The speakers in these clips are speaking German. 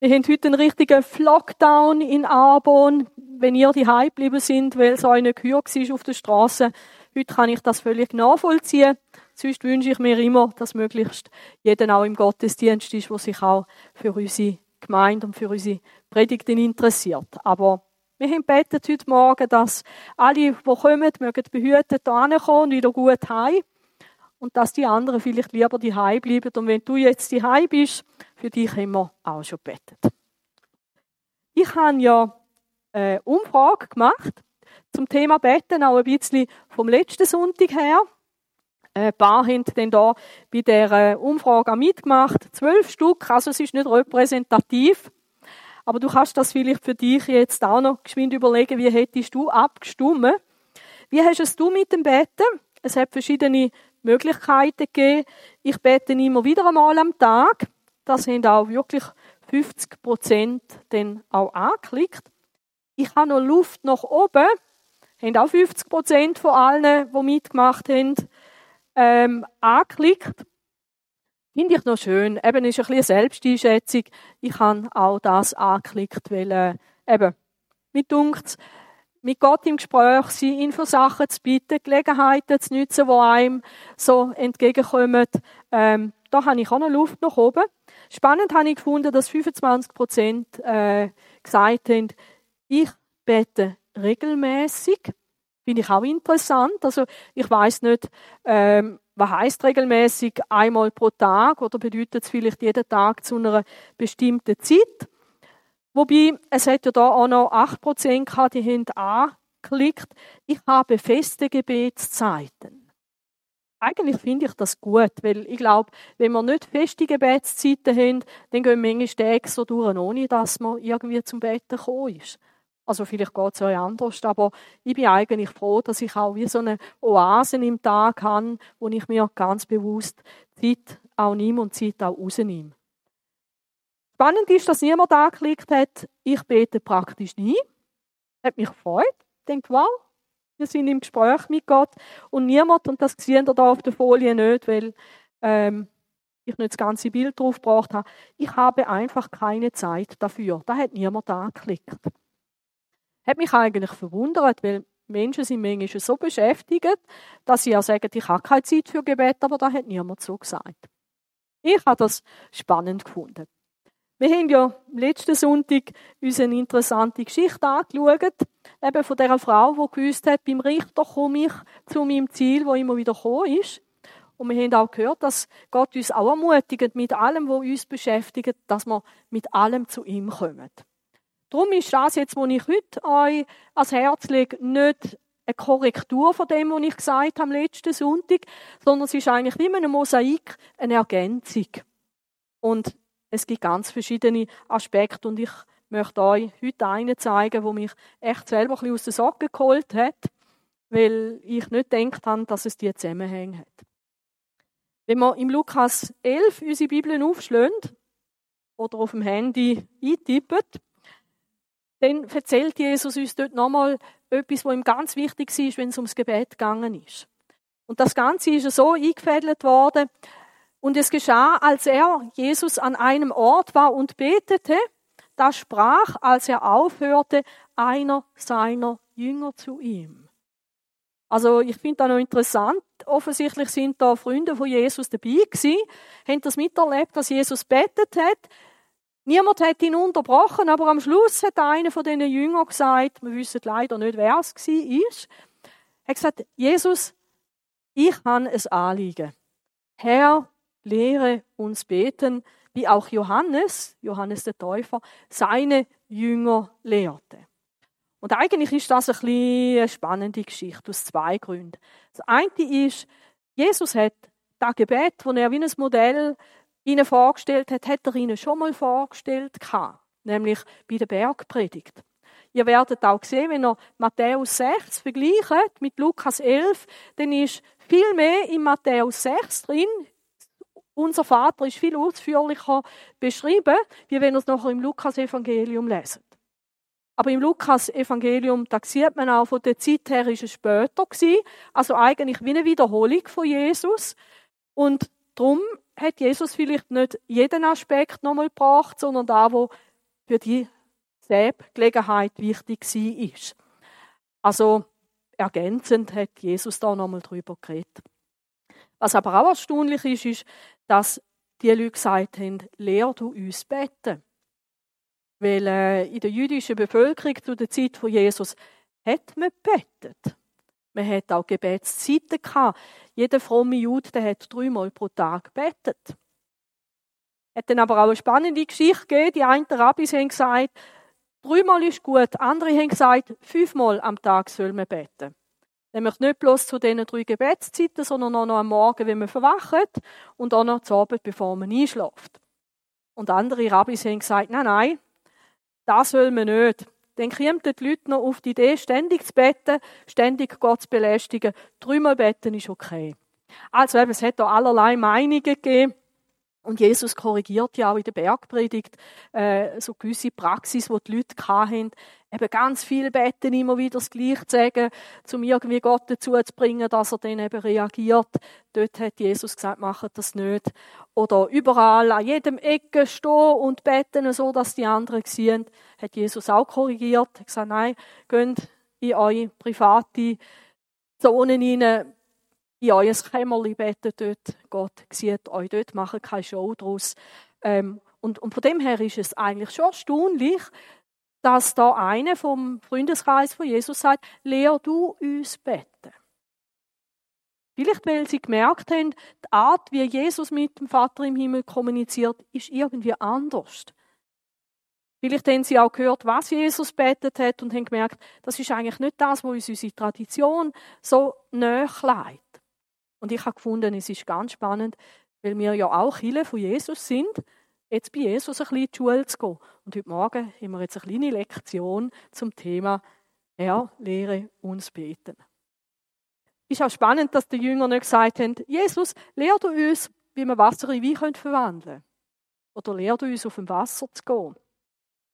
Wir haben heute einen richtigen Flockdown in Arbon. Wenn ihr die geblieben sind, weil es euch nicht war auf der Straße, heute kann ich das völlig nachvollziehen. Sonst wünsche ich mir immer, dass möglichst jeder auch im Gottesdienst ist, der sich auch für unsere Gemeinde und für unsere Predigten interessiert. Aber wir haben betet heute Morgen, dass alle, die kommen, mögen behütet hierher kommen und wieder gut heim. Und dass die anderen vielleicht lieber die bleiben. Und wenn du jetzt die bist, für dich haben wir auch schon betet. Ich habe ja eine Umfrage gemacht zum Thema Betten, auch ein bisschen vom letzten Sonntag her. Ein paar haben dann da bei der Umfrage mitgemacht. Zwölf Stück, also es ist nicht repräsentativ. Aber du kannst das vielleicht für dich jetzt auch noch geschwind überlegen, wie hättest du abgestimmt? Wie hast es du mit dem Betten? Es hat verschiedene Möglichkeiten gegeben. Ich bete immer wieder einmal am Tag. Das haben auch wirklich 50 Prozent dann auch angeklickt. Ich habe noch Luft nach oben. Haben auch 50 Prozent von allen, die mitgemacht haben, ähm, angeklickt. Finde ich noch schön. Eben ist ein bisschen Selbsteinschätzung. Ich habe auch das angeklickt, weil äh, eben, mir dunkt mit Gott im Gespräch sein, ihn für Sachen zu bitten, Gelegenheiten zu nutzen, die einem so entgegenkommen. Ähm, da habe ich auch noch Luft nach oben. Spannend habe ich gefunden, dass 25 Prozent äh, gesagt haben, ich bete regelmäßig. Finde ich auch interessant. Also ich weiß nicht, ähm, was heißt regelmäßig einmal pro Tag oder bedeutet es vielleicht jeden Tag zu einer bestimmten Zeit? Wobei, es hat ja da auch noch 8% gehabt, die haben angeklickt, ich habe feste Gebetszeiten. Eigentlich finde ich das gut, weil ich glaube, wenn wir nicht feste Gebetszeiten haben, dann gehen manchmal Tage so durch, ohne dass man irgendwie zum Betten gekommen ist. Also vielleicht geht es euch anders, aber ich bin eigentlich froh, dass ich auch wie so eine Oase im Tag habe, wo ich mir ganz bewusst Zeit auch nehme und Zeit auch rausnehme. Spannend ist, dass niemand angeklickt hat, ich bete praktisch nie. Hat mich gefreut. Ich denke, wow, wir sind im Gespräch mit Gott und niemand, und das sehen ihr da auf der Folie nicht, weil ähm, ich nicht das ganze Bild drauf gebracht habe, ich habe einfach keine Zeit dafür. Da hat niemand angeklickt. Hat mich eigentlich verwundert, weil Menschen sind manchmal so beschäftigt, dass sie ja sagen, ich habe keine Zeit für Gebet, aber da hat niemand so gesagt. Ich habe das spannend gefunden. Wir haben ja letzten Sonntag uns eine interessante Geschichte angeschaut, eben von dieser Frau, die gewusst hat, beim Richter komme ich zu meinem Ziel, wo immer wieder gekommen ist. Und wir haben auch gehört, dass Gott uns auch ermutigt, mit allem, was uns beschäftigt, dass wir mit allem zu ihm kommen. Darum ist das jetzt, was ich heute euch ans Herz lege, nicht eine Korrektur von dem, was ich gesagt habe am letzten Sonntag, sondern es ist eigentlich wie eine Mosaik, eine Ergänzung. Und es gibt ganz verschiedene Aspekte und ich möchte euch heute einen zeigen, wo mich echt selber ein bisschen aus den Socken geholt hat, weil ich nicht gedacht habe, dass es die Zusammenhänge hat. Wenn wir im Lukas 11 unsere Bibeln aufschlagen oder auf dem Handy eintippen, dann erzählt Jesus uns dort nochmal etwas, was ihm ganz wichtig ist, wenn es ums Gebet gegangen ist. Und das Ganze ist so eingefädelt worden, und es geschah, als er, Jesus, an einem Ort war und betete, da sprach, als er aufhörte, einer seiner Jünger zu ihm. Also ich finde das noch interessant. Offensichtlich sind da Freunde von Jesus dabei gewesen, haben das miterlebt, dass Jesus betet hat. Niemand hat ihn unterbrochen, aber am Schluss hat einer von diesen Jüngern gesagt, wir wissen leider nicht, wer es war, er hat gesagt, Jesus, ich habe ein Anliegen. Herr, lehre uns beten, wie auch Johannes, Johannes der Täufer, seine Jünger lehrte. Und eigentlich ist das ein bisschen eine spannende Geschichte aus zwei Gründen. Das eine ist, Jesus hat das Gebet, das er wie ein Modell ihnen vorgestellt hat, hat er ihnen schon mal vorgestellt gehabt, nämlich bei der Bergpredigt. Ihr werdet auch sehen, wenn ihr Matthäus 6 vergleicht mit Lukas 11, dann ist viel mehr in Matthäus 6 drin, unser Vater ist viel ausführlicher beschrieben, wie wenn ihr es nachher im Lukas-Evangelium lesen. Aber im Lukas-Evangelium, da sieht man auch, von der Zeit her ist es später gewesen, also eigentlich wie eine Wiederholung von Jesus. Und darum hat Jesus vielleicht nicht jeden Aspekt nochmal gebracht, sondern da, wo für die Gelegenheit wichtig war. Also ergänzend hat Jesus da nochmal drüber geredet. Was aber auch erstaunlich ist, ist, dass die Leute gesagt haben, lehr du uns beten. Weil äh, in der jüdischen Bevölkerung zu der Zeit von Jesus hat man betet. Man hat auch Gebetszeiten gehabt. Jeder fromme Jude der hat dreimal pro Tag gebetet. Hat dann aber auch eine spannende Geschichte gegeben. Die einen Rabbis haben gesagt, dreimal ist gut. Andere haben gesagt, fünfmal am Tag soll man beten. Nämlich nicht bloß zu diesen drei Gebetszeiten, sondern auch noch am Morgen, wenn man verwacht und auch noch zu Abend, bevor man einschläft. Und andere Rabbis haben gesagt, nein, nein, das will man nicht. Dann kommen die Leute noch auf die Idee, ständig zu beten, ständig Gott zu belästigen. Dreimal beten ist okay. Also eben, es hat da allerlei Meinungen gegeben. Und Jesus korrigiert ja auch in der Bergpredigt äh, so gewisse Praxis, die die Leute hatten. Eben ganz viel beten, immer wieder das Gleiche zu sagen, um irgendwie Gott dazu zu bringen, dass er dann eben reagiert. Dort hat Jesus gesagt, macht das nicht. Oder überall, an jedem Ecke stehen und beten, so dass die anderen sehen. Hat Jesus auch korrigiert. Er hat gesagt, nein, geht in eure private Zonen hinein, in euer Kämmerli beten dort. Gott sieht euch dort, macht keine Show draus. Ähm, und, und von dem her ist es eigentlich schon erstaunlich, dass da eine vom Freundeskreis von Jesus sagt, lehr du uns beten. Vielleicht, weil sie gemerkt haben, die Art, wie Jesus mit dem Vater im Himmel kommuniziert, ist irgendwie anders. Vielleicht haben sie auch gehört, was Jesus betet hat und haben gemerkt, das ist eigentlich nicht das, was uns unsere Tradition so näher Und ich habe gefunden, es ist ganz spannend, weil wir ja auch Chile von Jesus sind jetzt bei Jesus ein bisschen in die Schule zu gehen. Und heute Morgen haben wir jetzt eine kleine Lektion zum Thema Er lehre uns beten. Ist auch spannend, dass die Jünger nicht gesagt haben, Jesus, lehr du uns, wie wir Wasser in Wein verwandeln können. Oder lehr du uns, auf dem Wasser zu gehen.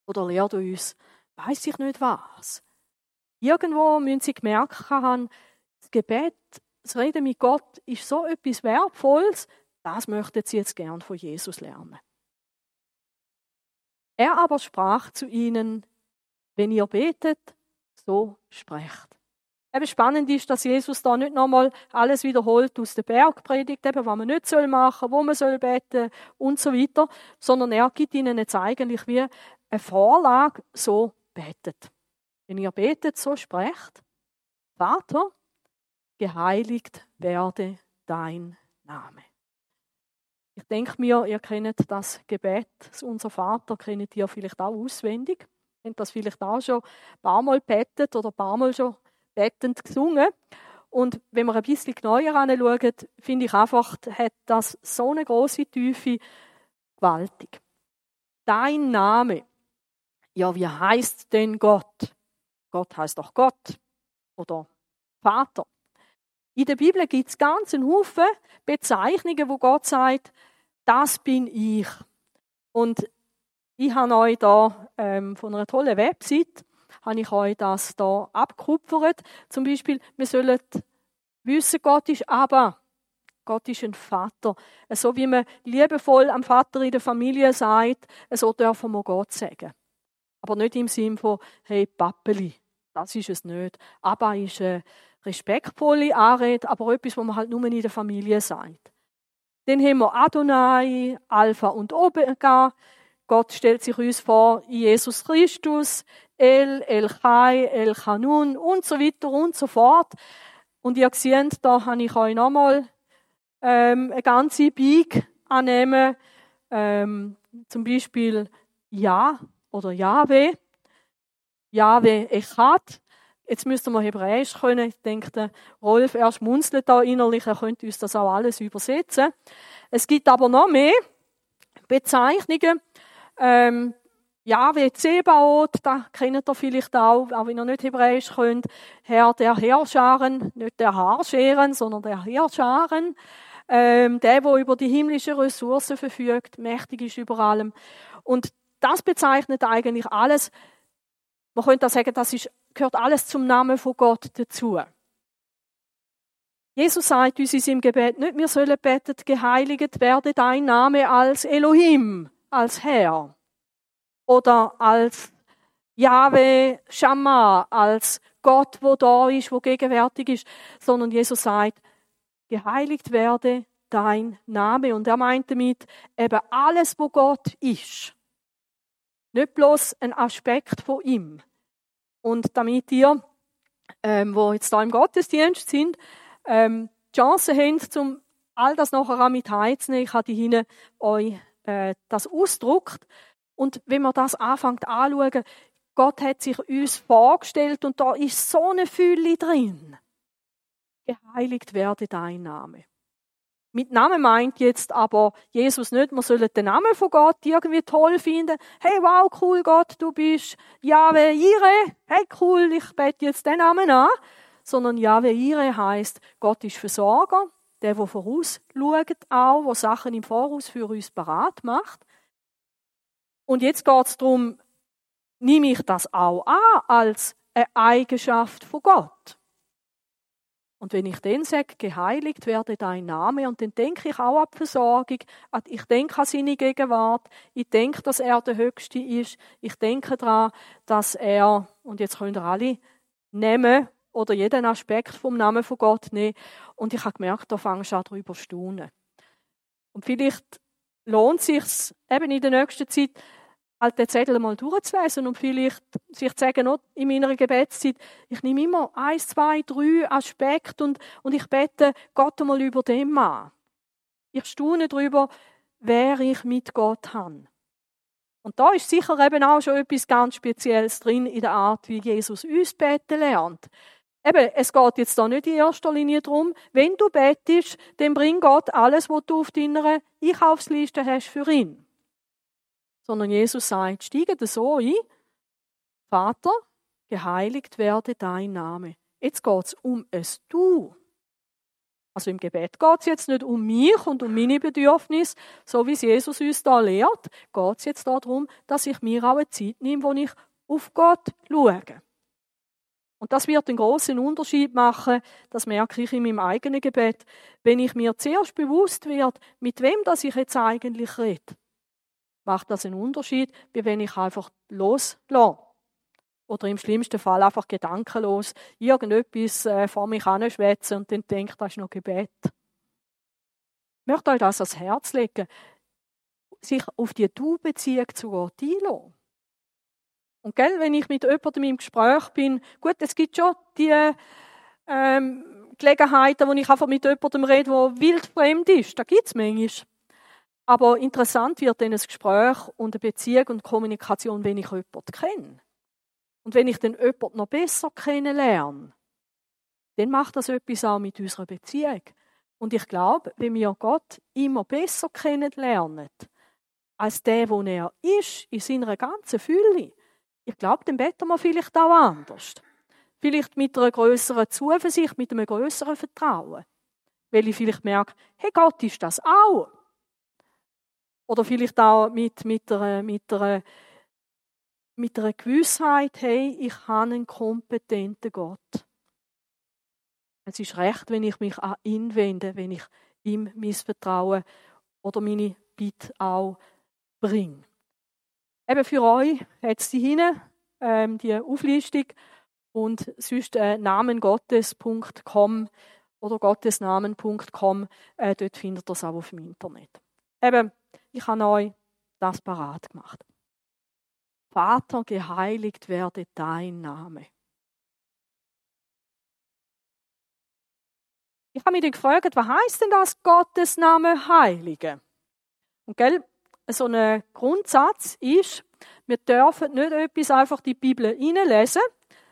Oder lehr du uns, weiß ich nicht was. Irgendwo müssen sie gemerkt haben, das Gebet, das Reden mit Gott ist so etwas Wertvolles, das möchten sie jetzt gern von Jesus lernen. Er aber sprach zu ihnen, wenn ihr betet, so sprecht. Eben spannend ist, dass Jesus da nicht nochmal alles wiederholt aus der Bergpredigt, eben, was man nicht soll machen, wo man soll beten und so weiter, sondern er gibt ihnen jetzt eigentlich wie eine Vorlage, so betet. Wenn ihr betet, so sprecht. Vater, geheiligt werde dein Name. Ich denke mir, ihr kennt das Gebet, das Unser Vater, kennt ihr vielleicht auch auswendig. Ihr habt das vielleicht auch schon ein paar Mal betet oder ein paar Mal schon bettend gesungen. Und wenn wir ein bisschen genauer anschauen, finde ich einfach, hat das so eine große Tiefe, gewaltig. Dein Name. Ja, wie heißt denn Gott? Gott heißt doch Gott oder Vater. In der Bibel gibt es ganz einen Haufen Bezeichnungen, wo Gott sagt, das bin ich. Und ich habe euch da ähm, von einer tollen Website habe ich euch das da abgekupfert. Zum Beispiel, wir sollen wissen, Gott ist aber. Gott ist ein Vater. So wie man liebevoll am Vater in der Familie sagt, so dürfen wir Gott sagen. Aber nicht im Sinne von, hey, Pappeli. Das ist es nicht. Aber ist eine respektvolle Anrede, aber etwas, was man halt nur in der Familie sagt. Dann haben wir Adonai, Alpha und Omega. Gott stellt sich uns vor, Jesus Christus, El, El Chai, El Chanun und so weiter und so fort. Und ihr seht, da habe ich euch nochmal ähm, eine ganze Big annehmen. Ähm, zum Beispiel Ja oder Jahwe. Jahwe Echad. Jetzt müssten wir Hebräisch können. Ich denke, Rolf, er schmunzelt da innerlich, er könnte uns das auch alles übersetzen. Es gibt aber noch mehr Bezeichnungen. Ähm, ja, wie Zebaoth, da kennt ihr vielleicht auch, auch wenn ihr nicht Hebräisch könnt. Herr der Herrscharen, nicht der Haarscheren, sondern der Herrscharen. Ähm, der, der über die himmlischen Ressourcen verfügt, mächtig ist über allem. Und das bezeichnet eigentlich alles, man könnte auch sagen, das ist, gehört alles zum Namen von Gott dazu. Jesus sagt uns in seinem Gebet nicht, wir sollen beten, geheiligt werde dein Name als Elohim, als Herr. oder als Yahweh Shammah, als Gott, wo da ist, wo gegenwärtig ist, sondern Jesus sagt, geheiligt werde dein Name. Und er meint damit eben alles, wo Gott ist. Nicht bloß ein Aspekt von ihm. Und damit ihr, ähm, wo jetzt da im Gottesdienst sind, ähm, die Chance habt, um all das nachher auch mit heimzunehmen, ich habe Ihnen euch äh, das ausdruckt. Und wenn man das anfängt anzuschauen, Gott hat sich uns vorgestellt und da ist so eine Fülle drin. Geheiligt werde dein Name. Mit Namen meint jetzt aber Jesus nicht, man soll den Namen von Gott irgendwie toll finden. Hey, wow, cool Gott, du bist Jahwe Ire. Hey, cool, ich bete jetzt den Namen an. Sondern Jahwe Ire heißt, Gott ist Versorger, der, der vorausschaut auch, der Sachen im Voraus für uns parat macht. Und jetzt geht es darum, nehme ich das auch an als eine Eigenschaft von Gott. Und wenn ich dann sage, geheiligt werde dein Name, und dann denke ich auch an die Versorgung, ich denke an seine Gegenwart, ich denke, dass er der Höchste ist, ich denke daran, dass er, und jetzt könnt ihr alle nehmen oder jeden Aspekt vom Namen von Gott nehmen, und ich habe gemerkt, da fangst du an darüber zu staunen. Und vielleicht lohnt es sich eben in der nächsten Zeit, halt den Zettel mal durchzulesen und vielleicht sich zu sagen, in meiner Gebetszeit, ich nehme immer eins, zwei, drei Aspekte und, und ich bete Gott einmal über dem an. Ich staune darüber, wer ich mit Gott habe. Und da ist sicher eben auch schon etwas ganz Spezielles drin in der Art, wie Jesus uns beten lernt. Eben, es geht jetzt da nicht in erster Linie darum, wenn du betest, dann bring Gott alles, was du auf deiner Einkaufsliste hast für ihn sondern Jesus sagt, steige so ein, Vater, geheiligt werde dein Name. Jetzt geht es um es Du. Also im Gebet geht es jetzt nicht um mich und um meine Bedürfnisse, so wie es Jesus uns da lehrt, geht es jetzt darum, dass ich mir auch eine Zeit nehme, wo ich auf Gott schaue. Und das wird einen großen Unterschied machen, das merke ich in meinem eigenen Gebet, wenn ich mir zuerst bewusst werde, mit wem das ich jetzt eigentlich rede macht das einen Unterschied, wie wenn ich einfach loslasse. Oder im schlimmsten Fall einfach gedankenlos irgendetwas äh, vor mich anschwätzen und dann denke, das ist noch Gebet. Ich möchte euch das ans Herz legen, sich auf die Du-Beziehung zu Gott einlassen. Und gell, wenn ich mit jemandem im Gespräch bin, gut, es gibt schon die ähm, Gelegenheiten, wo ich einfach mit jemandem rede, der wildfremd ist. Da gibt es manchmal. Aber interessant wird dann ein Gespräch und eine Beziehung und Kommunikation, wenn ich jemanden kenne. Und wenn ich den jemanden noch besser kennenlerne, dann macht das etwas auch mit unserer Beziehung. Und ich glaube, wenn wir Gott immer besser kennenlernen, als der, wo er ist, in seiner ganzen Fülle, ich glaube, dann beten wir vielleicht auch anders. Vielleicht mit einer größeren Zuversicht, mit einem größeren Vertrauen. Weil ich vielleicht merke, hey, Gott ist das auch. Oder vielleicht auch mit, mit, einer, mit, einer, mit einer Gewissheit, hey, ich habe einen kompetenten Gott. Es ist recht, wenn ich mich an ihn wende, wenn ich ihm Vertrauen oder meine Bitte auch bringe. Eben für euch es die hinten, ähm, die Auflistung und sonst äh, namengottes.com oder gottesnamen.com, äh, dort findet ihr es auch auf dem Internet. Eben, ich habe euch das parat gemacht. Vater, geheiligt werde dein Name. Ich habe mich dann gefragt, was heißt denn das, Gottes Name heiligen? Und gell, so ein Grundsatz ist, wir dürfen nicht etwas einfach die Bibel hineinlesen,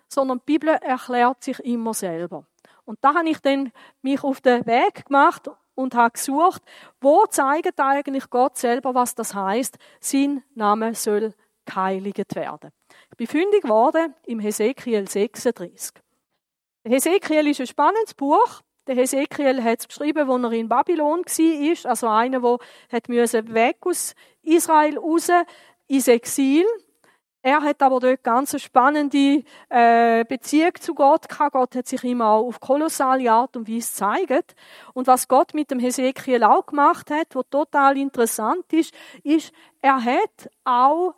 sondern die Bibel erklärt sich immer selber. Und da habe ich dann mich auf den Weg gemacht und habe gesucht, wo zeigt eigentlich Gott selber, was das heißt, sein Name soll geheiligt werden. Ich bin fündig geworden im Hesekiel 36. Hesekiel ist ein spannendes Buch. Der Hesekiel hat es geschrieben, als er in Babylon war, also einer, der weg aus Israel raus ins Exil er hat aber dort ganz eine spannende äh, Beziehung zu Gott gehabt. Gott hat sich ihm auch auf kolossale Art und Weise gezeigt. Und was Gott mit dem Hesekiel auch gemacht hat, was total interessant ist, ist, er hat auch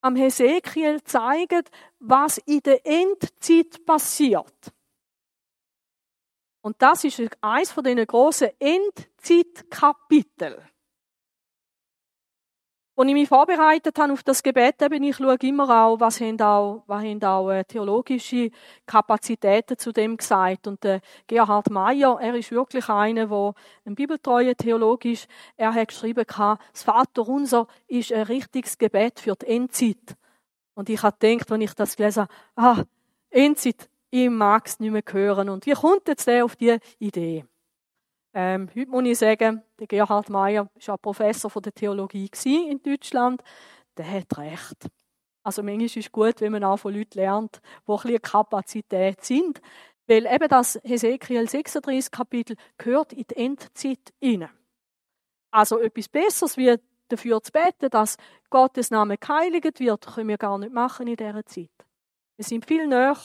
am Hesekiel zeigen, was in der Endzeit passiert. Und das ist eins von den großen Endzeitkapiteln. Als ich mich vorbereitet habe auf das Gebet, eben, ich schaue immer auch, was haben auch, was haben auch äh, theologische Kapazitäten zu dem gesagt. Und der Gerhard Meyer, er ist wirklich einer, der ein bibeltreuer Theologe ist. Er hat geschrieben, das Vaterunser ist ein richtiges Gebet für die Endzeit. Und ich habe gedacht, wenn ich das gelesen habe, ah, Endzeit, ich mag es nicht mehr hören. Und wie kommt jetzt der auf die Idee? Ähm, heute muss ich sagen, der Gerhard Meyer war Professor der Theologie in Deutschland. Der hat recht. Also manchmal ist es gut, wenn man auch von Leuten lernt, die ein bisschen Kapazität sind. Weil eben das Hesekiel 36 Kapitel gehört in die Endzeit hinein. Also etwas Besseres wie dafür zu beten, dass Gottes Name geheiligt wird, können wir gar nicht machen in dieser Zeit. Wir sind viel näher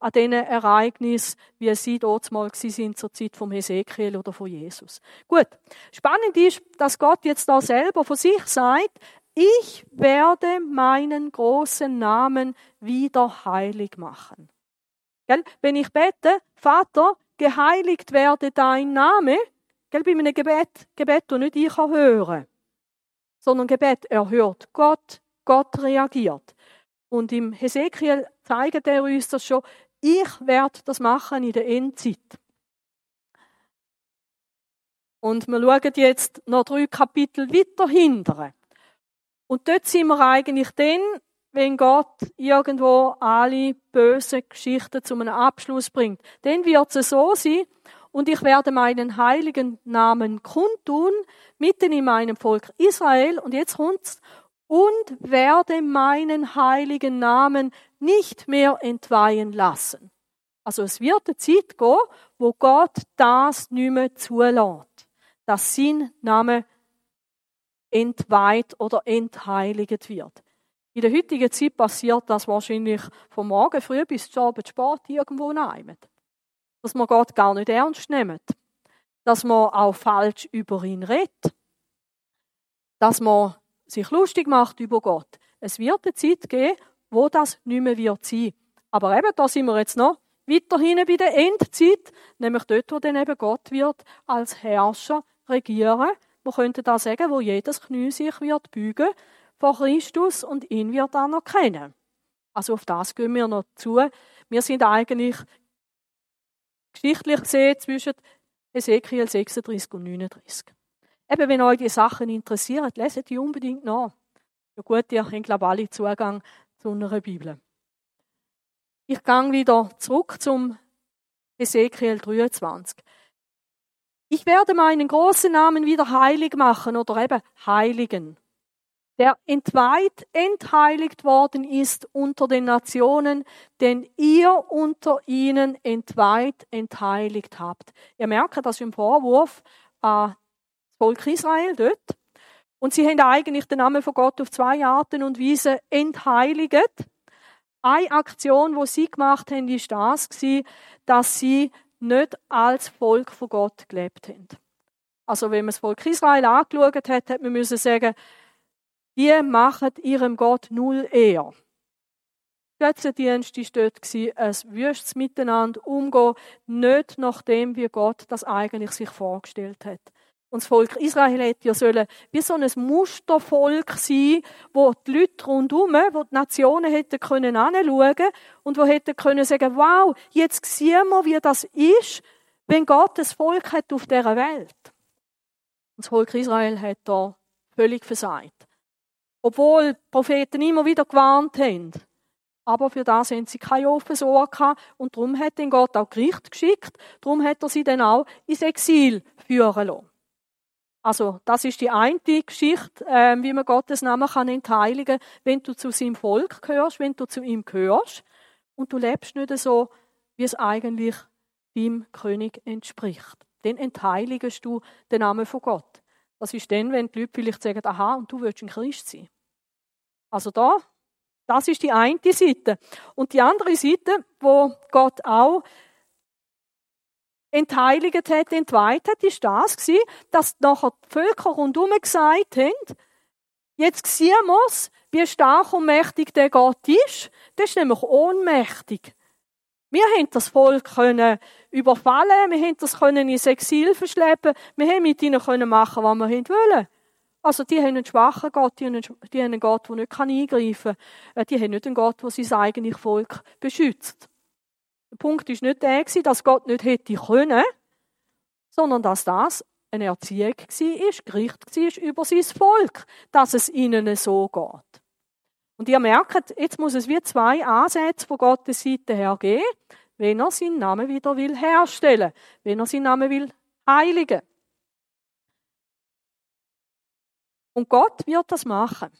an diesen Ereignissen, wie sie dort mal sind zur Zeit vom Hesekiel oder von Jesus. Gut. Spannend ist, dass Gott jetzt da selber von sich sagt, ich werde meinen großen Namen wieder heilig machen. Gell? Wenn ich bete, Vater, geheiligt werde dein Name, gell? bei einem Gebet, Gebet, das nicht ich hören sondern Gebet erhört Gott, Gott reagiert. Und im Hesekiel zeigt er uns das schon. Ich werde das machen in der Endzeit. Und wir schauen jetzt noch drei Kapitel weiter hinten. Und dort sind wir eigentlich dann, wenn Gott irgendwo alle bösen Geschichten zu einem Abschluss bringt. Dann wird es so sein, und ich werde meinen heiligen Namen kundtun, mitten in meinem Volk Israel. Und jetzt kommt's und werde meinen heiligen Namen nicht mehr entweihen lassen. Also es wird eine Zeit gehen, wo Gott das nicht mehr zulässt, dass sein Name entweiht oder entheiligt wird. In der heutigen Zeit passiert das wahrscheinlich vom Morgen früh bis zum Abend spät irgendwo nehmen. Dass man Gott gar nicht ernst nimmt. Dass man auch falsch über ihn redet. Dass man sich lustig macht über Gott. Es wird eine Zeit geben, wo das nicht mehr wird sein. Aber eben, da sind wir jetzt noch weiterhin bei der Endzeit, nämlich dort, wo dann eben Gott wird als Herrscher regieren. Wir könnten da sagen, wo jedes Knie sich wird bügen vor Christus und ihn wird anerkennen. Also auf das gehen wir noch zu. Wir sind eigentlich geschichtlich gesehen zwischen Ezekiel 36 und 39. Eben, wenn euch die Sachen interessieren, leset die unbedingt nach. Ja gut, ihr habt, glaube ich, alle Zugang zu einer Bibel. Ich gehe wieder zurück zum Ezekiel 23. Ich werde meinen großen Namen wieder heilig machen oder eben heiligen, der entweiht, entheiligt worden ist unter den Nationen, den ihr unter ihnen entweiht, entheiligt habt. Ihr merkt, das ist ein Vorwurf an Volk Israel dort. Und sie haben eigentlich den Namen von Gott auf zwei Arten und Weisen entheiligt. Eine Aktion, wo sie gemacht haben, ist das dass sie nicht als Volk von Gott gelebt haben. Also wenn man das Volk Israel angeschaut hat, hat man müssen sagen, die machen ihrem Gott null eher. Götzendienst war dort ein wüstes Miteinander umgehen, nicht nach dem, wie Gott das eigentlich sich vorgestellt hat. Und das Volk Israel hätte ja sollen wie so ein Mustervolk sein, wo die Leute rundherum, wo die Nationen hätten können anschauen und wo hätten können sagen, wow, jetzt sehen wir, wie das ist, wenn Gott das Volk hat auf dieser Welt. Und das Volk Israel hat da völlig versagt. Obwohl die Propheten immer wieder gewarnt haben. Aber für das haben sie keine offenes Ohr gehabt. Und darum hat ihn Gott auch Gericht geschickt. Darum hat er sie dann auch ins Exil führen lassen. Also, das ist die eine Geschichte, äh, wie man Gottes Namen kann entheiligen, wenn du zu seinem Volk gehörst, wenn du zu ihm gehörst und du lebst nicht so, wie es eigentlich dem König entspricht. Dann entheiligst du den Namen von Gott. Das ist dann, wenn die Leute vielleicht sagen, aha, und du willst ein Christ sein. Also da, das ist die eine Seite. Und die andere Seite, wo Gott auch entheiligt hat, entweiht hat, ist das gewesen, dass nachher die Völker rundherum gesagt haben, Jetzt sehen wir wie stark und mächtig der Gott ist. Das ist nämlich ohnmächtig. Wir haben das Volk können überfallen, wir haben das können ins Exil verschleppen, wir haben mit ihnen können machen, was wir wollen. Also die haben einen schwachen Gott, die haben einen, Gott, der nicht eingreifen kann. Äh, die haben nicht einen Gott, der sein eigenes Volk beschützt. Der Punkt ist nicht der, dass Gott nicht hätte können, sondern dass das eine Erziehung war, Gericht war über sein Volk, dass es ihnen so geht. Und ihr merkt, jetzt muss es wie zwei Ansätze von Gottes Seite her geben, wenn er seinen Namen wieder will herstellen, wenn er seinen Namen will heiligen. Und Gott wird das machen.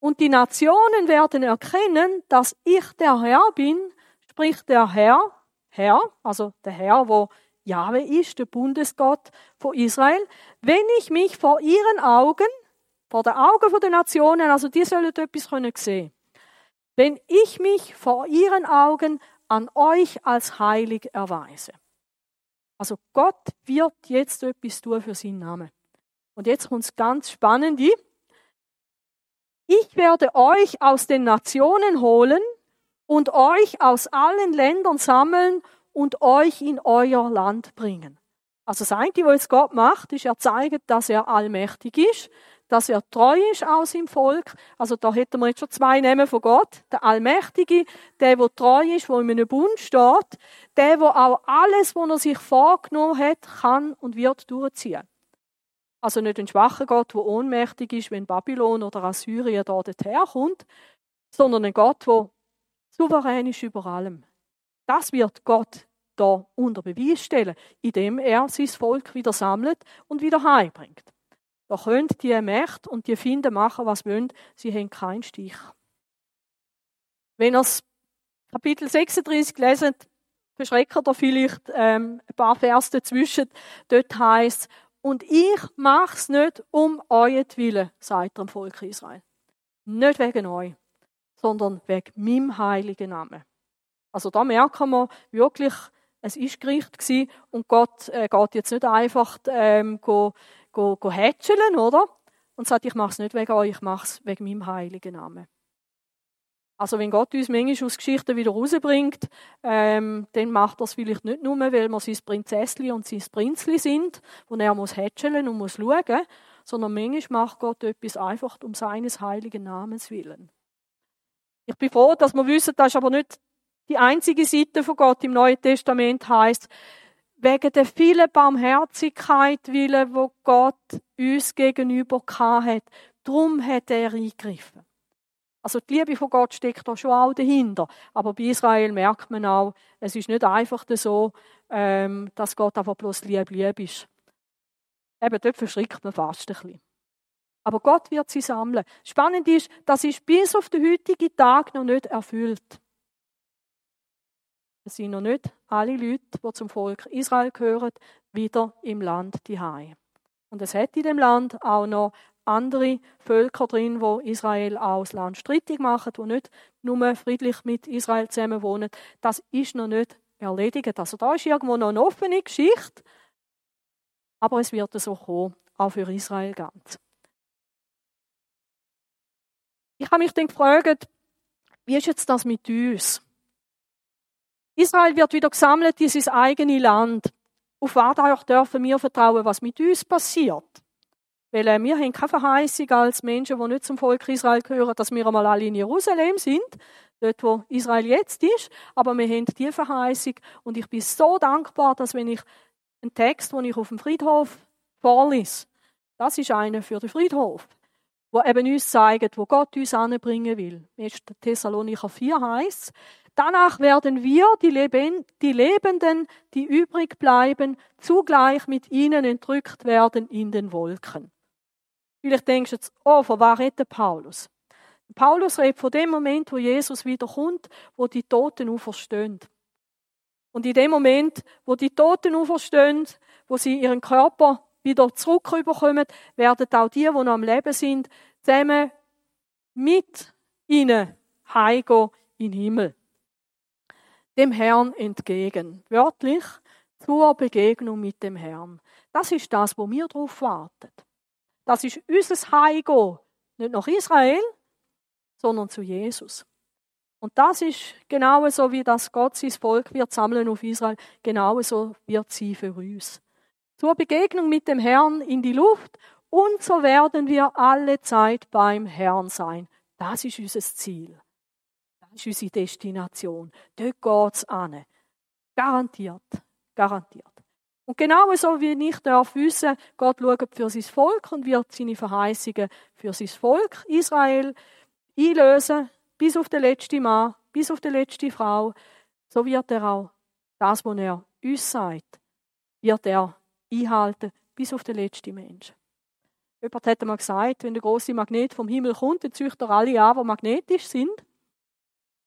Und die Nationen werden erkennen, dass ich der Herr bin, sprich der Herr, Herr, also der Herr, wo Jahwe ist, der Bundesgott von Israel, wenn ich mich vor ihren Augen, vor den Augen der Nationen, also die sollen etwas können sehen, wenn ich mich vor ihren Augen an euch als heilig erweise. Also Gott wird jetzt etwas tun für seinen Namen. Und jetzt kommt es ganz spannend. Ich werde euch aus den Nationen holen und euch aus allen Ländern sammeln und euch in euer Land bringen. Also das eine, was Gott macht, ist, er zeigt, dass er allmächtig ist, dass er treu ist aus im Volk. Also da hätten wir jetzt schon zwei Namen von Gott. Der Allmächtige, der, der treu ist, wo in einem Bund steht, der, der auch alles, was er sich vorgenommen hat, kann und wird durchziehen. Also nicht ein schwacher Gott, der ohnmächtig ist, wenn Babylon oder Assyrien da herkommt, sondern ein Gott, der souverän ist über allem. Das wird Gott da unter Beweis stellen, indem er sein Volk wieder sammelt und wieder heimbringt. Da können die Mächte und die Finden machen, was wollen, sie haben keinen Stich. Wenn ihr Kapitel 36 lesen, verschreckt ihr vielleicht ähm, ein paar Verse dazwischen. Dort heißt und ich mach's nicht um euretwillen, sagt er dem Volk Israel. Nicht wegen euch, sondern wegen meinem heiligen Namen. Also da merken wir wirklich, es ist Gericht gewesen und Gott äh, geht jetzt nicht einfach ähm, go, go, go hätscheln, oder? Und sagt, ich mach's nicht wegen euch, ich mach's wegen meinem heiligen Namen. Also wenn Gott uns manchmal aus Geschichten wieder rausbringt, ähm, dann macht er es vielleicht nicht nur, weil wir sein Prinzessli und sein Prinzli sind, wo er muss hätscheln und muss schauen, sondern manchmal macht Gott etwas einfach um seines heiligen Namens willen. Ich bin froh, dass wir wissen, das ist aber nicht die einzige Seite von Gott im Neuen Testament heißt, wegen der vielen Barmherzigkeit willen, wo Gott uns gegenüber hat. Drum hat er eingegriffen. Also die Liebe von Gott steckt da schon auch dahinter. Aber bei Israel merkt man auch, es ist nicht einfach so, ähm, dass Gott einfach bloß lieb, lieb ist. Eben, dort verschrickt man fast ein bisschen. Aber Gott wird sie sammeln. Spannend ist, das ist bis auf den heutigen Tag noch nicht erfüllt. Es sind noch nicht alle Leute, die zum Volk Israel gehören, wieder im Land die Und es hat in dem Land auch noch andere Völker drin, wo Israel auch das Land strittig machen, wo nicht nur friedlich mit Israel zusammen wohnen. Das ist noch nicht erledigt. Also da ist irgendwo noch eine offene Geschichte, aber es wird so kommen, auch für Israel ganz. Ich habe mich dann gefragt, wie ist jetzt das mit uns? Israel wird wieder gesammelt in sein eigenes Land. Auf was dürfen wir vertrauen, was mit uns passiert? Weil äh, wir haben keine Verheißung als Menschen, die nicht zum Volk Israel gehören, dass wir einmal alle in Jerusalem sind, dort wo Israel jetzt ist. Aber wir haben diese Verheißung und ich bin so dankbar, dass wenn ich einen Text, den ich auf dem Friedhof vorlese, das ist einer für den Friedhof, wo eben uns zeigt, wo Gott uns anbringen will. 1. Thessalonicher 4 heißt, Danach werden wir, die, die Lebenden, die übrig bleiben, zugleich mit ihnen entrückt werden in den Wolken. Vielleicht denkst du jetzt, oh, von was redet Paulus? Paulus redet von dem Moment, wo Jesus wiederkommt, wo die Toten auferstehen. Und in dem Moment, wo die Toten auferstehen, wo sie ihren Körper wieder zurückbekommen, werden auch die, die noch am Leben sind, zusammen mit ihnen heimgehen in den Himmel. Dem Herrn entgegen. Wörtlich zur Begegnung mit dem Herrn. Das ist das, wo wir darauf warten. Das ist unser Heimgehen Nicht nach Israel, sondern zu Jesus. Und das ist genauso wie das Gott sein Volk wird sammeln auf Israel, genauso wird sie für uns. Zur Begegnung mit dem Herrn in die Luft und so werden wir alle Zeit beim Herrn sein. Das ist unser Ziel. Das ist unsere Destination. Dort geht's an. Garantiert. Garantiert. Und genauso wie ich darf wissen, Gott schaut für sein Volk und wird seine Verheißungen für sein Volk Israel einlösen, bis auf den letzten Mann, bis auf die letzte Frau. So wird er auch das, was er uns sagt, wird er einhalten, bis auf den letzten Menschen. Jemand hat einmal gesagt, wenn der große Magnet vom Himmel kommt, dann züchtet er alle an, die magnetisch sind.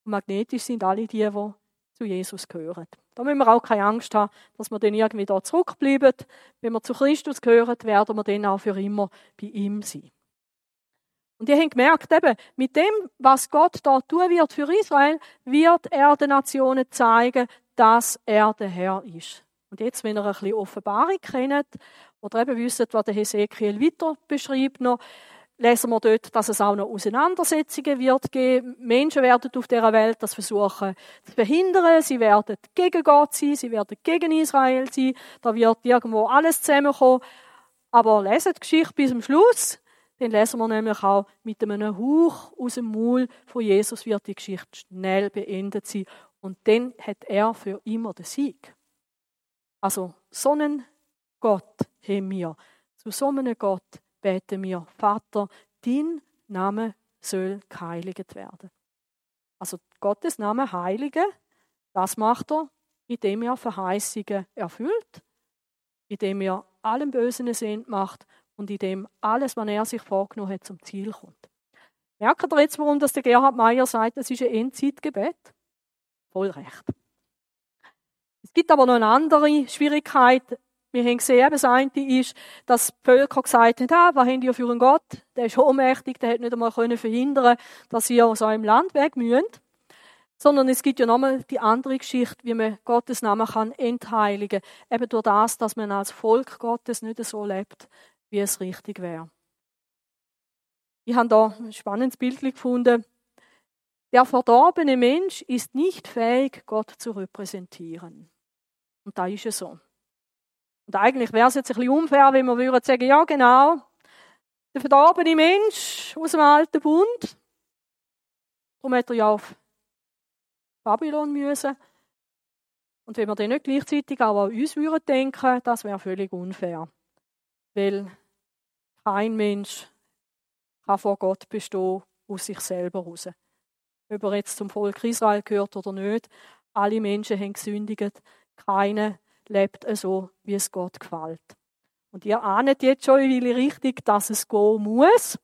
Und magnetisch sind alle die, die zu Jesus gehören. Da müssen wir auch keine Angst haben, dass wir dann irgendwie da zurückbleiben. Wenn wir zu Christus gehören, werden wir dann auch für immer bei ihm sein. Und ihr habt gemerkt, eben, mit dem, was Gott da tun wird für Israel, wird er den Nationen zeigen, dass er der Herr ist. Und jetzt, wenn ihr ein bisschen Offenbarung kennt oder eben wisst, was der Hesekiel weiter beschreibt noch, lesen wir dort, dass es auch noch Auseinandersetzungen wird geben. Menschen werden auf dieser Welt das versuchen zu verhindern. Sie werden gegen Gott sein, sie werden gegen Israel sein. Da wird irgendwo alles zusammenkommen. Aber leset die Geschichte bis zum Schluss. Dann lesen wir nämlich auch, mit einem Hauch aus dem Maul von Jesus wird die Geschichte schnell beendet sein. Und dann hat er für immer den Sieg. Also, so einen Gott haben wir. Zu so einem Gott beten wir, Vater, dein Name soll geheiligt werden. Also Gottes Name heiligen, das macht er, indem er Verheißungen erfüllt, indem er allem Bösen Sinn macht und indem alles, was er sich vorgenommen hat, zum Ziel kommt. Merkt ihr jetzt, warum der Gerhard Meyer sagt, das ist ein Endzeitgebet? Voll recht. Gibt aber noch eine andere Schwierigkeit. Wir haben gesehen, das eine ist, dass die Völker gesagt haben, ah, was habt ihr für einen Gott? Der ist ohnmächtig, der hat nicht einmal verhindern dass ihr aus eurem Land weg müsst. Sondern es gibt ja nochmal die andere Geschichte, wie man Gottes Namen kann entheiligen. Eben durch das, dass man als Volk Gottes nicht so lebt, wie es richtig wäre. Ich habe da ein spannendes Bild gefunden. Der verdorbene Mensch ist nicht fähig, Gott zu repräsentieren. Und da ist es so. Und eigentlich wäre es jetzt ein bisschen unfair, wenn wir würden sagen, ja genau, der verdorbene Mensch aus dem alten Bund, darum hat er ja auf Babylon müssen. Und wenn wir dann nicht gleichzeitig auch an uns würden denken, das wäre völlig unfair. Weil kein Mensch kann vor Gott bestehen aus sich selber raus. Ob er jetzt zum Volk Israel gehört oder nicht, alle Menschen haben gesündigt. Keiner lebt so, wie es Gott gefällt. Und ihr ahnet jetzt schon in welche Richtung, dass es gehen muss.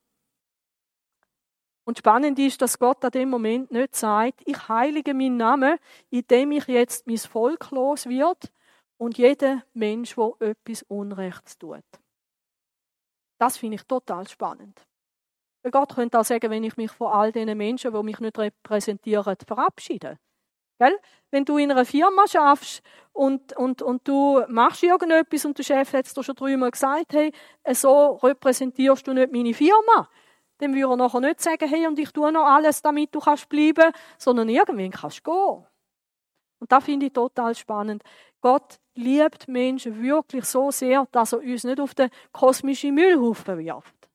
Und spannend ist, dass Gott an dem Moment nicht sagt, ich heilige meinen Namen, indem ich jetzt mein Volk los wird und jeder Mensch, der etwas Unrechts tut. Das finde ich total spannend. Gott könnte auch sagen, wenn ich mich von all den Menschen, die mich nicht repräsentieren, verabschiede. Gell? Wenn du in einer Firma schaffst und, und, und du machst irgendetwas und der Chef hat es dir schon dreimal gesagt, hey, so repräsentierst du nicht meine Firma, dann würde er nachher nicht sagen, hey, und ich tue noch alles, damit du kannst bleiben, sondern irgendwann kannst du gehen. Und das finde ich total spannend. Gott liebt Menschen wirklich so sehr, dass er uns nicht auf den kosmischen Müllhaufen wirft.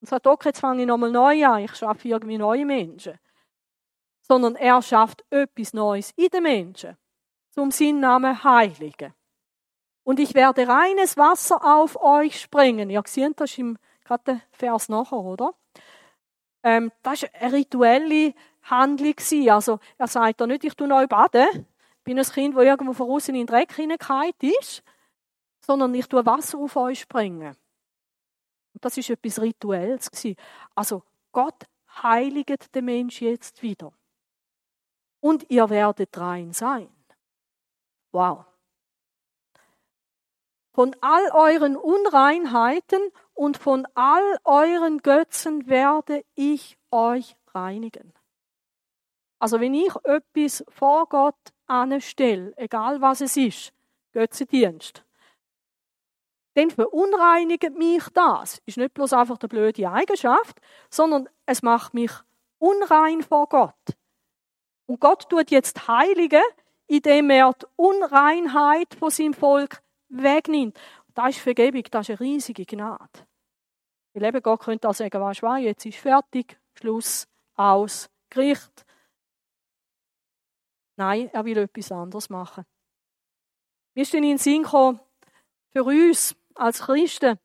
Und sagt, okay, jetzt fange ich nochmal neu an, ich schaffe irgendwie neue Menschen sondern er schafft etwas Neues in den Menschen, zum seinen Namen heiligen. Und ich werde reines Wasser auf euch sprengen. Ihr seht das im gerade Vers nachher, oder? Ähm, das war eine rituelle Handlung. Also, er sagt da nicht, ich tue neu baden, bin ein Kind, das irgendwo von außen in den Dreck hineingefallen ist, sondern ich tue Wasser auf euch sprengen. Und das ist etwas Rituelles. Also, Gott heiligt den Mensch jetzt wieder und ihr werdet rein sein. Wow. Von all euren Unreinheiten und von all euren Götzen werde ich euch reinigen. Also wenn ich etwas vor Gott anstelle, egal was es ist, Götzendienst, dann verunreinigt mich das. Ist nicht bloß einfach eine blöde Eigenschaft, sondern es macht mich unrein vor Gott. Und Gott tut jetzt Heilige, indem er die Unreinheit von seinem Volk wegnimmt. Das ist Vergebung, das ist eine riesige Gnade. Weil eben Gott könnte auch sagen, weißt du jetzt ist fertig, Schluss, aus, Gericht. Nein, er will etwas anderes machen. Mir ist in den Sinn gekommen, für uns als Christen,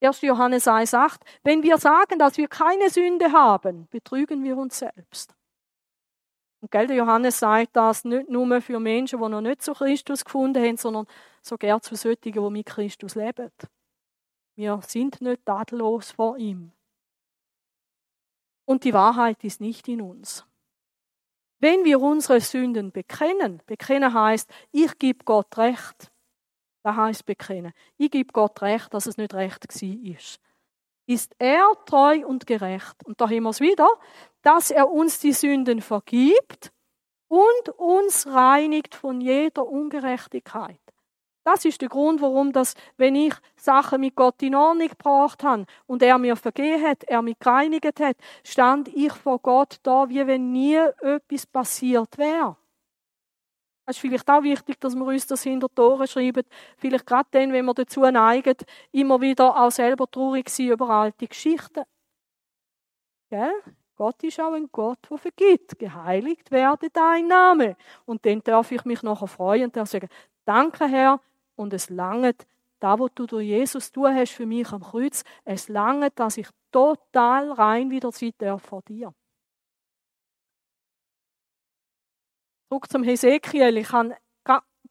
1. Johannes 1 sagt, wenn wir sagen, dass wir keine Sünde haben, betrügen wir uns selbst. Und gell, Johannes sagt das nicht nur für Menschen, die noch nicht zu Christus gefunden haben, sondern sogar zu solchen, die mit Christus leben. Wir sind nicht tadellos vor ihm. Und die Wahrheit ist nicht in uns. Wenn wir unsere Sünden bekennen, bekennen heißt, ich gebe Gott recht. Das heißt bekennen. Ich gebe Gott recht, dass es nicht recht ist. Ist er treu und gerecht? Und da haben wir es wieder, dass er uns die Sünden vergibt und uns reinigt von jeder Ungerechtigkeit. Das ist der Grund, warum das, wenn ich Sachen mit Gott in Ordnung gebracht habe und er mir vergeben hat, er mich gereinigt hat, stand ich vor Gott da, wie wenn nie etwas passiert wäre. Es ist vielleicht auch wichtig, dass wir uns das hinter Ohren schreiben. Vielleicht gerade dann, wenn wir dazu neigen, immer wieder auch selber traurig sein über alte Geschichten. Gell? Gott ist auch ein Gott, der vergibt. Geheiligt werde dein Name. Und dann darf ich mich nachher freuen und sagen, danke Herr, und es langt, da, was du durch Jesus tun hast für mich am Kreuz, es langt, dass ich total rein wieder sein darf vor dir. Zurück zum Hesekiel. Ich habe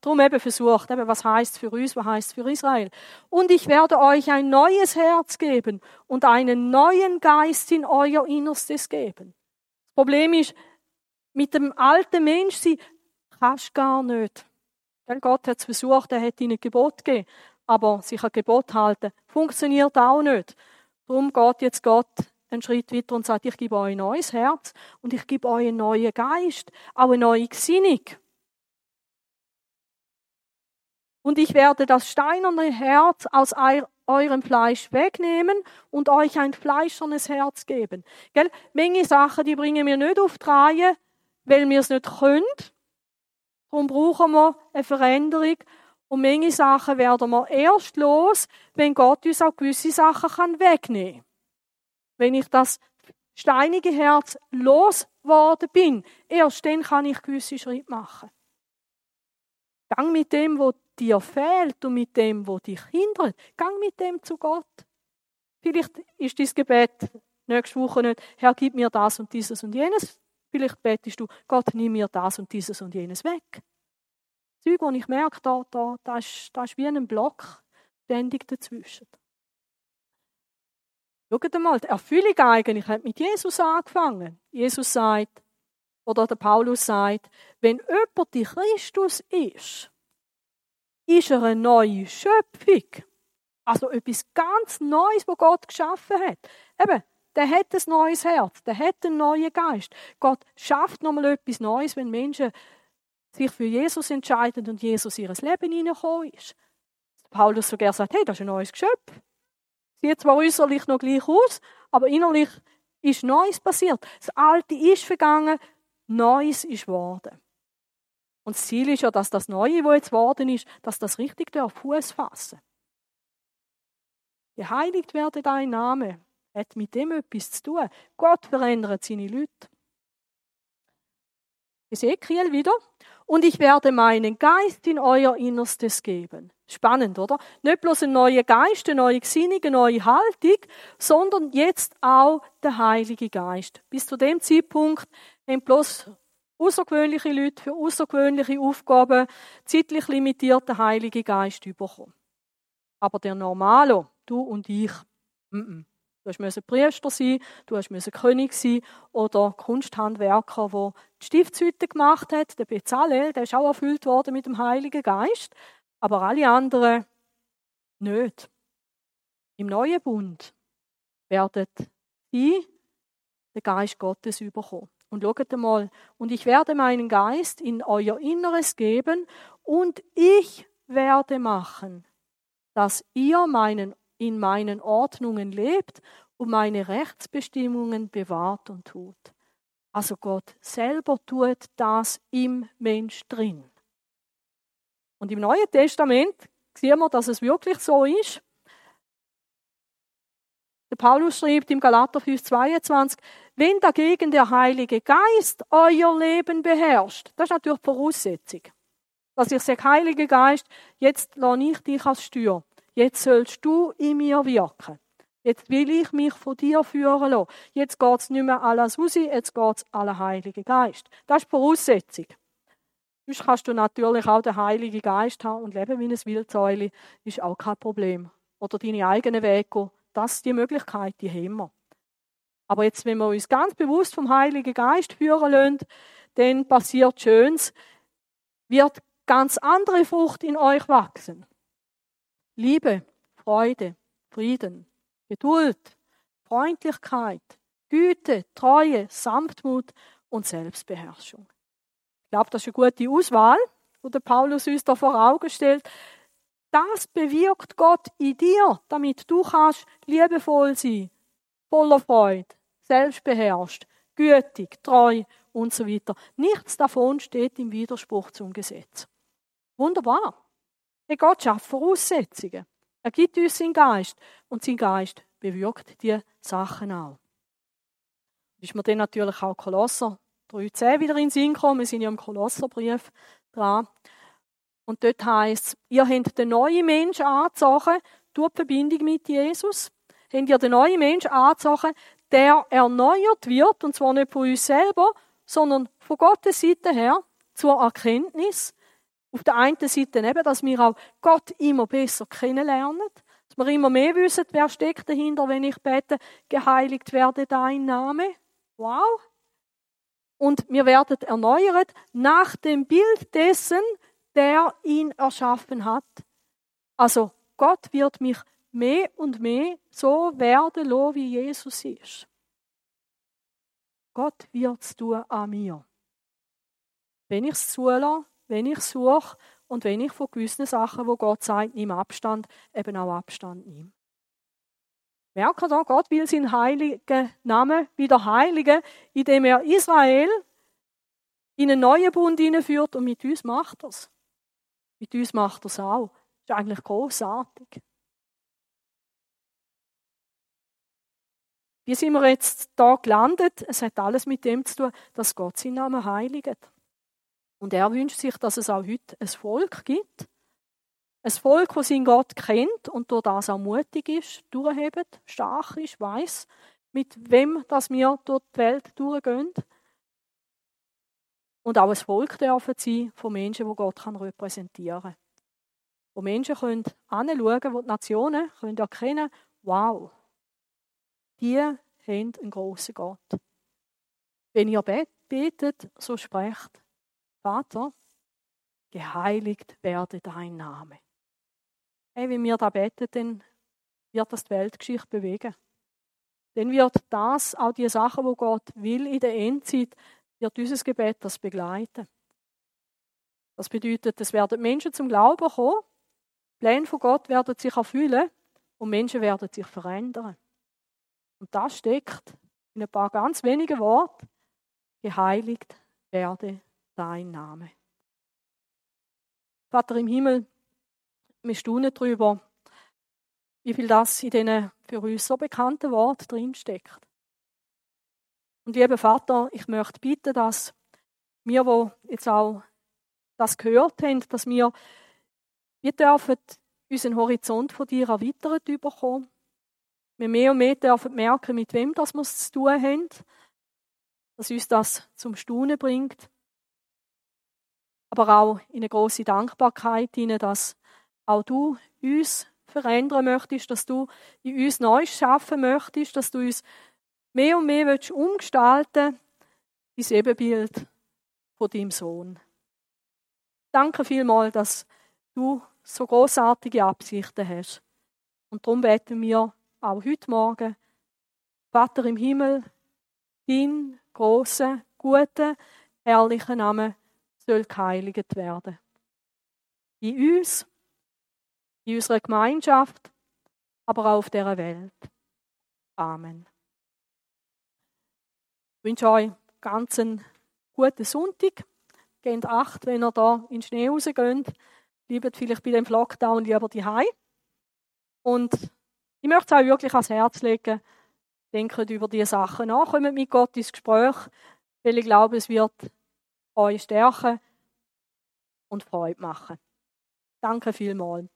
darum eben versucht, eben, was heißt für uns, was heißt für Israel. Und ich werde euch ein neues Herz geben und einen neuen Geist in euer Innerstes geben. Das Problem ist, mit dem alten Mensch, sie kannst gar nicht. Denn Gott hat es versucht, er hat ihnen Gebot gegeben. Aber sich an Gebot halten, funktioniert auch nicht. Darum geht jetzt Gott einen Schritt weiter und sagt, ich gebe euch ein neues Herz und ich gebe euch einen neuen Geist, auch eine neue Gesinnung. Und ich werde das steinerne Herz aus eurem Fleisch wegnehmen und euch ein fleischernes Herz geben. Gell? Menge Sachen, die bringen wir nicht auf die Reihe, weil wir es nicht können, Darum brauchen wir eine Veränderung. Und manche Sachen werden wir erst los, wenn Gott uns auch gewisse Sachen wegnehmen kann. Wenn ich das steinige Herz losgeworden bin, erst dann kann ich gewisse Schritte machen. Gang mit dem, wo dir fehlt und mit dem, wo dich hindert. Gang mit dem zu Gott. Vielleicht ist dein Gebet nächste Woche nicht, Herr, gib mir das und dieses und jenes. Vielleicht betest du, Gott, nimm mir das und dieses und jenes weg. Zeug, wo ich merke, da, da, da, ist, da ist wie ein Block ständig dazwischen. Schaut einmal, die Erfüllung eigentlich hat mit Jesus angefangen. Jesus sagt, oder der Paulus sagt, wenn jemand die Christus ist, ist er eine neue Schöpfung. Also etwas ganz Neues, was Gott geschaffen hat. Eben, der hat ein neues Herz, der hat einen neuen Geist. Gott schafft nochmal etwas Neues, wenn Menschen sich für Jesus entscheiden und Jesus in ihr Leben hineingekommen ist. Paulus sogar sagt, hey, das ist ein neues Geschöpf. Sieht zwar äußerlich noch gleich aus, aber innerlich ist Neues passiert. Das Alte ist vergangen, Neues ist geworden. Und das Ziel ist ja, dass das Neue, wo jetzt geworden ist, dass das richtig auf Fuß fassen. Geheiligt werde dein Name hat mit dem etwas zu tun. Gott verändert seine Leute. Ezekiel wieder. Und ich werde meinen Geist in euer Innerstes geben. Spannend, oder? Nicht bloß ein neuer Geist, eine neue Gesinnung, eine neue Haltung, sondern jetzt auch der Heilige Geist. Bis zu dem Zeitpunkt haben bloß außergewöhnliche Leute für außergewöhnliche Aufgaben zeitlich limitiert Heilige Geist bekommen. Aber der Normalo, du und ich, m -m. Du musst Priester sein, du musst König sein oder Kunsthandwerker, der die Stiftshütte gemacht hat. Der Bezalel, der ist auch erfüllt worden mit dem Heiligen Geist. Aber alle anderen nicht. Im neuen Bund werden sie den Geist Gottes überkommen. Und schaut einmal, und ich werde meinen Geist in euer Inneres geben und ich werde machen, dass ihr meinen, in meinen Ordnungen lebt und meine Rechtsbestimmungen bewahrt und tut. Also Gott selber tut das im Mensch drin. Und im Neuen Testament sehen wir, dass es wirklich so ist. Paulus schreibt im Galater 5,22, wenn dagegen der Heilige Geist euer Leben beherrscht, das ist natürlich Voraussetzung. Dass ich sage, Heiliger Geist, jetzt lasse ich dich als Steuer. Jetzt sollst du in mir wirken. Jetzt will ich mich von dir führen lassen. Jetzt geht es nicht mehr alles raus, jetzt geht es alle Heilige Geist. Das ist die Voraussetzung. Sonst kannst du natürlich auch den Heiligen Geist haben und leben wie ein Wildsäule, ist auch kein Problem. Oder deine eigenen Wege das die Möglichkeit, die haben wir. Aber jetzt, wenn wir uns ganz bewusst vom Heiligen Geist führen lassen, dann passiert Schönes, wird ganz andere Frucht in euch wachsen. Liebe, Freude, Frieden, Geduld, Freundlichkeit, Güte, Treue, Sanftmut und Selbstbeherrschung. Ich glaube, das ist eine gute Auswahl, die Paulus uns da vor Augen stellt. Das bewirkt Gott in dir, damit du kannst liebevoll sein, voller Freude, selbstbeherrscht, gütig, treu und so weiter. Nichts davon steht im Widerspruch zum Gesetz. Wunderbar. Hey, Gott schafft Voraussetzungen. Er gibt uns seinen Geist und sein Geist bewirkt die Sachen auch. Ist mir dann natürlich auch Kolosser 3,10 wieder in den Sinn gekommen. Wir sind ja im Kolosserbrief dran. Und dort heißt es, ihr habt den neuen Mensch angezogen, durch die Verbindung mit Jesus. Habt ihr den neuen Mensch angezogen, der erneuert wird, und zwar nicht von uns selber, sondern von Gottes Seite her, zur Erkenntnis. Auf der einen Seite eben, dass wir auch Gott immer besser kennenlernen, dass wir immer mehr wissen, wer steckt dahinter, wenn ich bete, geheiligt werde dein Name. Wow! Und wir werden erneuert nach dem Bild dessen, der ihn erschaffen hat. Also Gott wird mich mehr und mehr so werden lassen, wie Jesus ist. Gott wird es tun an mir. Wenn ich es zulasse, wenn ich suche und wenn ich von gewissen Sachen, wo Gott sagt, nimm Abstand, eben auch Abstand nehme. Merken da, Gott will seinen heiligen Namen wieder heiligen, indem er Israel in einen neuen Bund hineinführt und mit uns macht er es. Mit uns macht er es auch. Das ist eigentlich großartig. Wie sind wir jetzt da gelandet? Es hat alles mit dem zu tun, dass Gott seinen Namen heiligt. Und er wünscht sich, dass es auch heute ein Volk gibt. Ein Volk, das seinen Gott kennt und durch das auch mutig ist, durchhebt, stark ist, weiß, mit wem dass wir durch die Welt durchgehen. Und auch ein Volk dürfen sein von Menschen, die Gott repräsentieren kann. Wo Menschen können anschauen, wo die Nationen können erkennen wow, die haben einen grossen Gott. Wenn ihr betet, so sprecht, Vater, geheiligt werde dein Name. Hey, wenn wir da beten, dann wird das die Weltgeschichte bewegen. Dann wird das, auch die Sachen, wo Gott will in der Endzeit, wird dieses Gebet das begleiten. Das bedeutet, es werden Menschen zum Glauben kommen, Pläne von Gott werden sich erfüllen und Menschen werden sich verändern. Und das steckt in ein paar ganz wenigen Worten, geheiligt werde dein Name. Vater im Himmel, wir staunen darüber, wie viel das in diesen für uns so bekannten Worten drinsteckt. Und lieber Vater, ich möchte bitten, dass wir, wo jetzt auch das gehört haben, dass wir, wir dürfen unseren Horizont von dir erweitert bekommen. Wir mehr und mehr dürfen merken, mit wem das wir zu tun haben, dass uns das zum Staunen bringt. Aber auch in eine große Dankbarkeit hinein, dass auch du uns verändern möchtest, dass du in uns Neues schaffen möchtest, dass du uns mehr und mehr willst umgestalten, dein Ebenbild von deinem Sohn. Danke vielmals, dass du so großartige Absichten hast. Und darum beten wir auch heute Morgen, Vater im Himmel, dein großer, guter, herrlicher Name soll geheiligt werden. In uns, in unserer Gemeinschaft, aber auch auf dieser Welt. Amen. Ich wünsche euch ganz einen guten Sonntag. Gebt acht, wenn ihr da in den Schnee rausgeht. Bleibt vielleicht bei dem Lockdown lieber daheim. Und ich möchte es euch wirklich ans Herz legen. Denkt über diese Sachen nach, kommt mit Gott ins Gespräch, weil ich glaube, es wird euch stärken und Freude machen. Danke vielmals.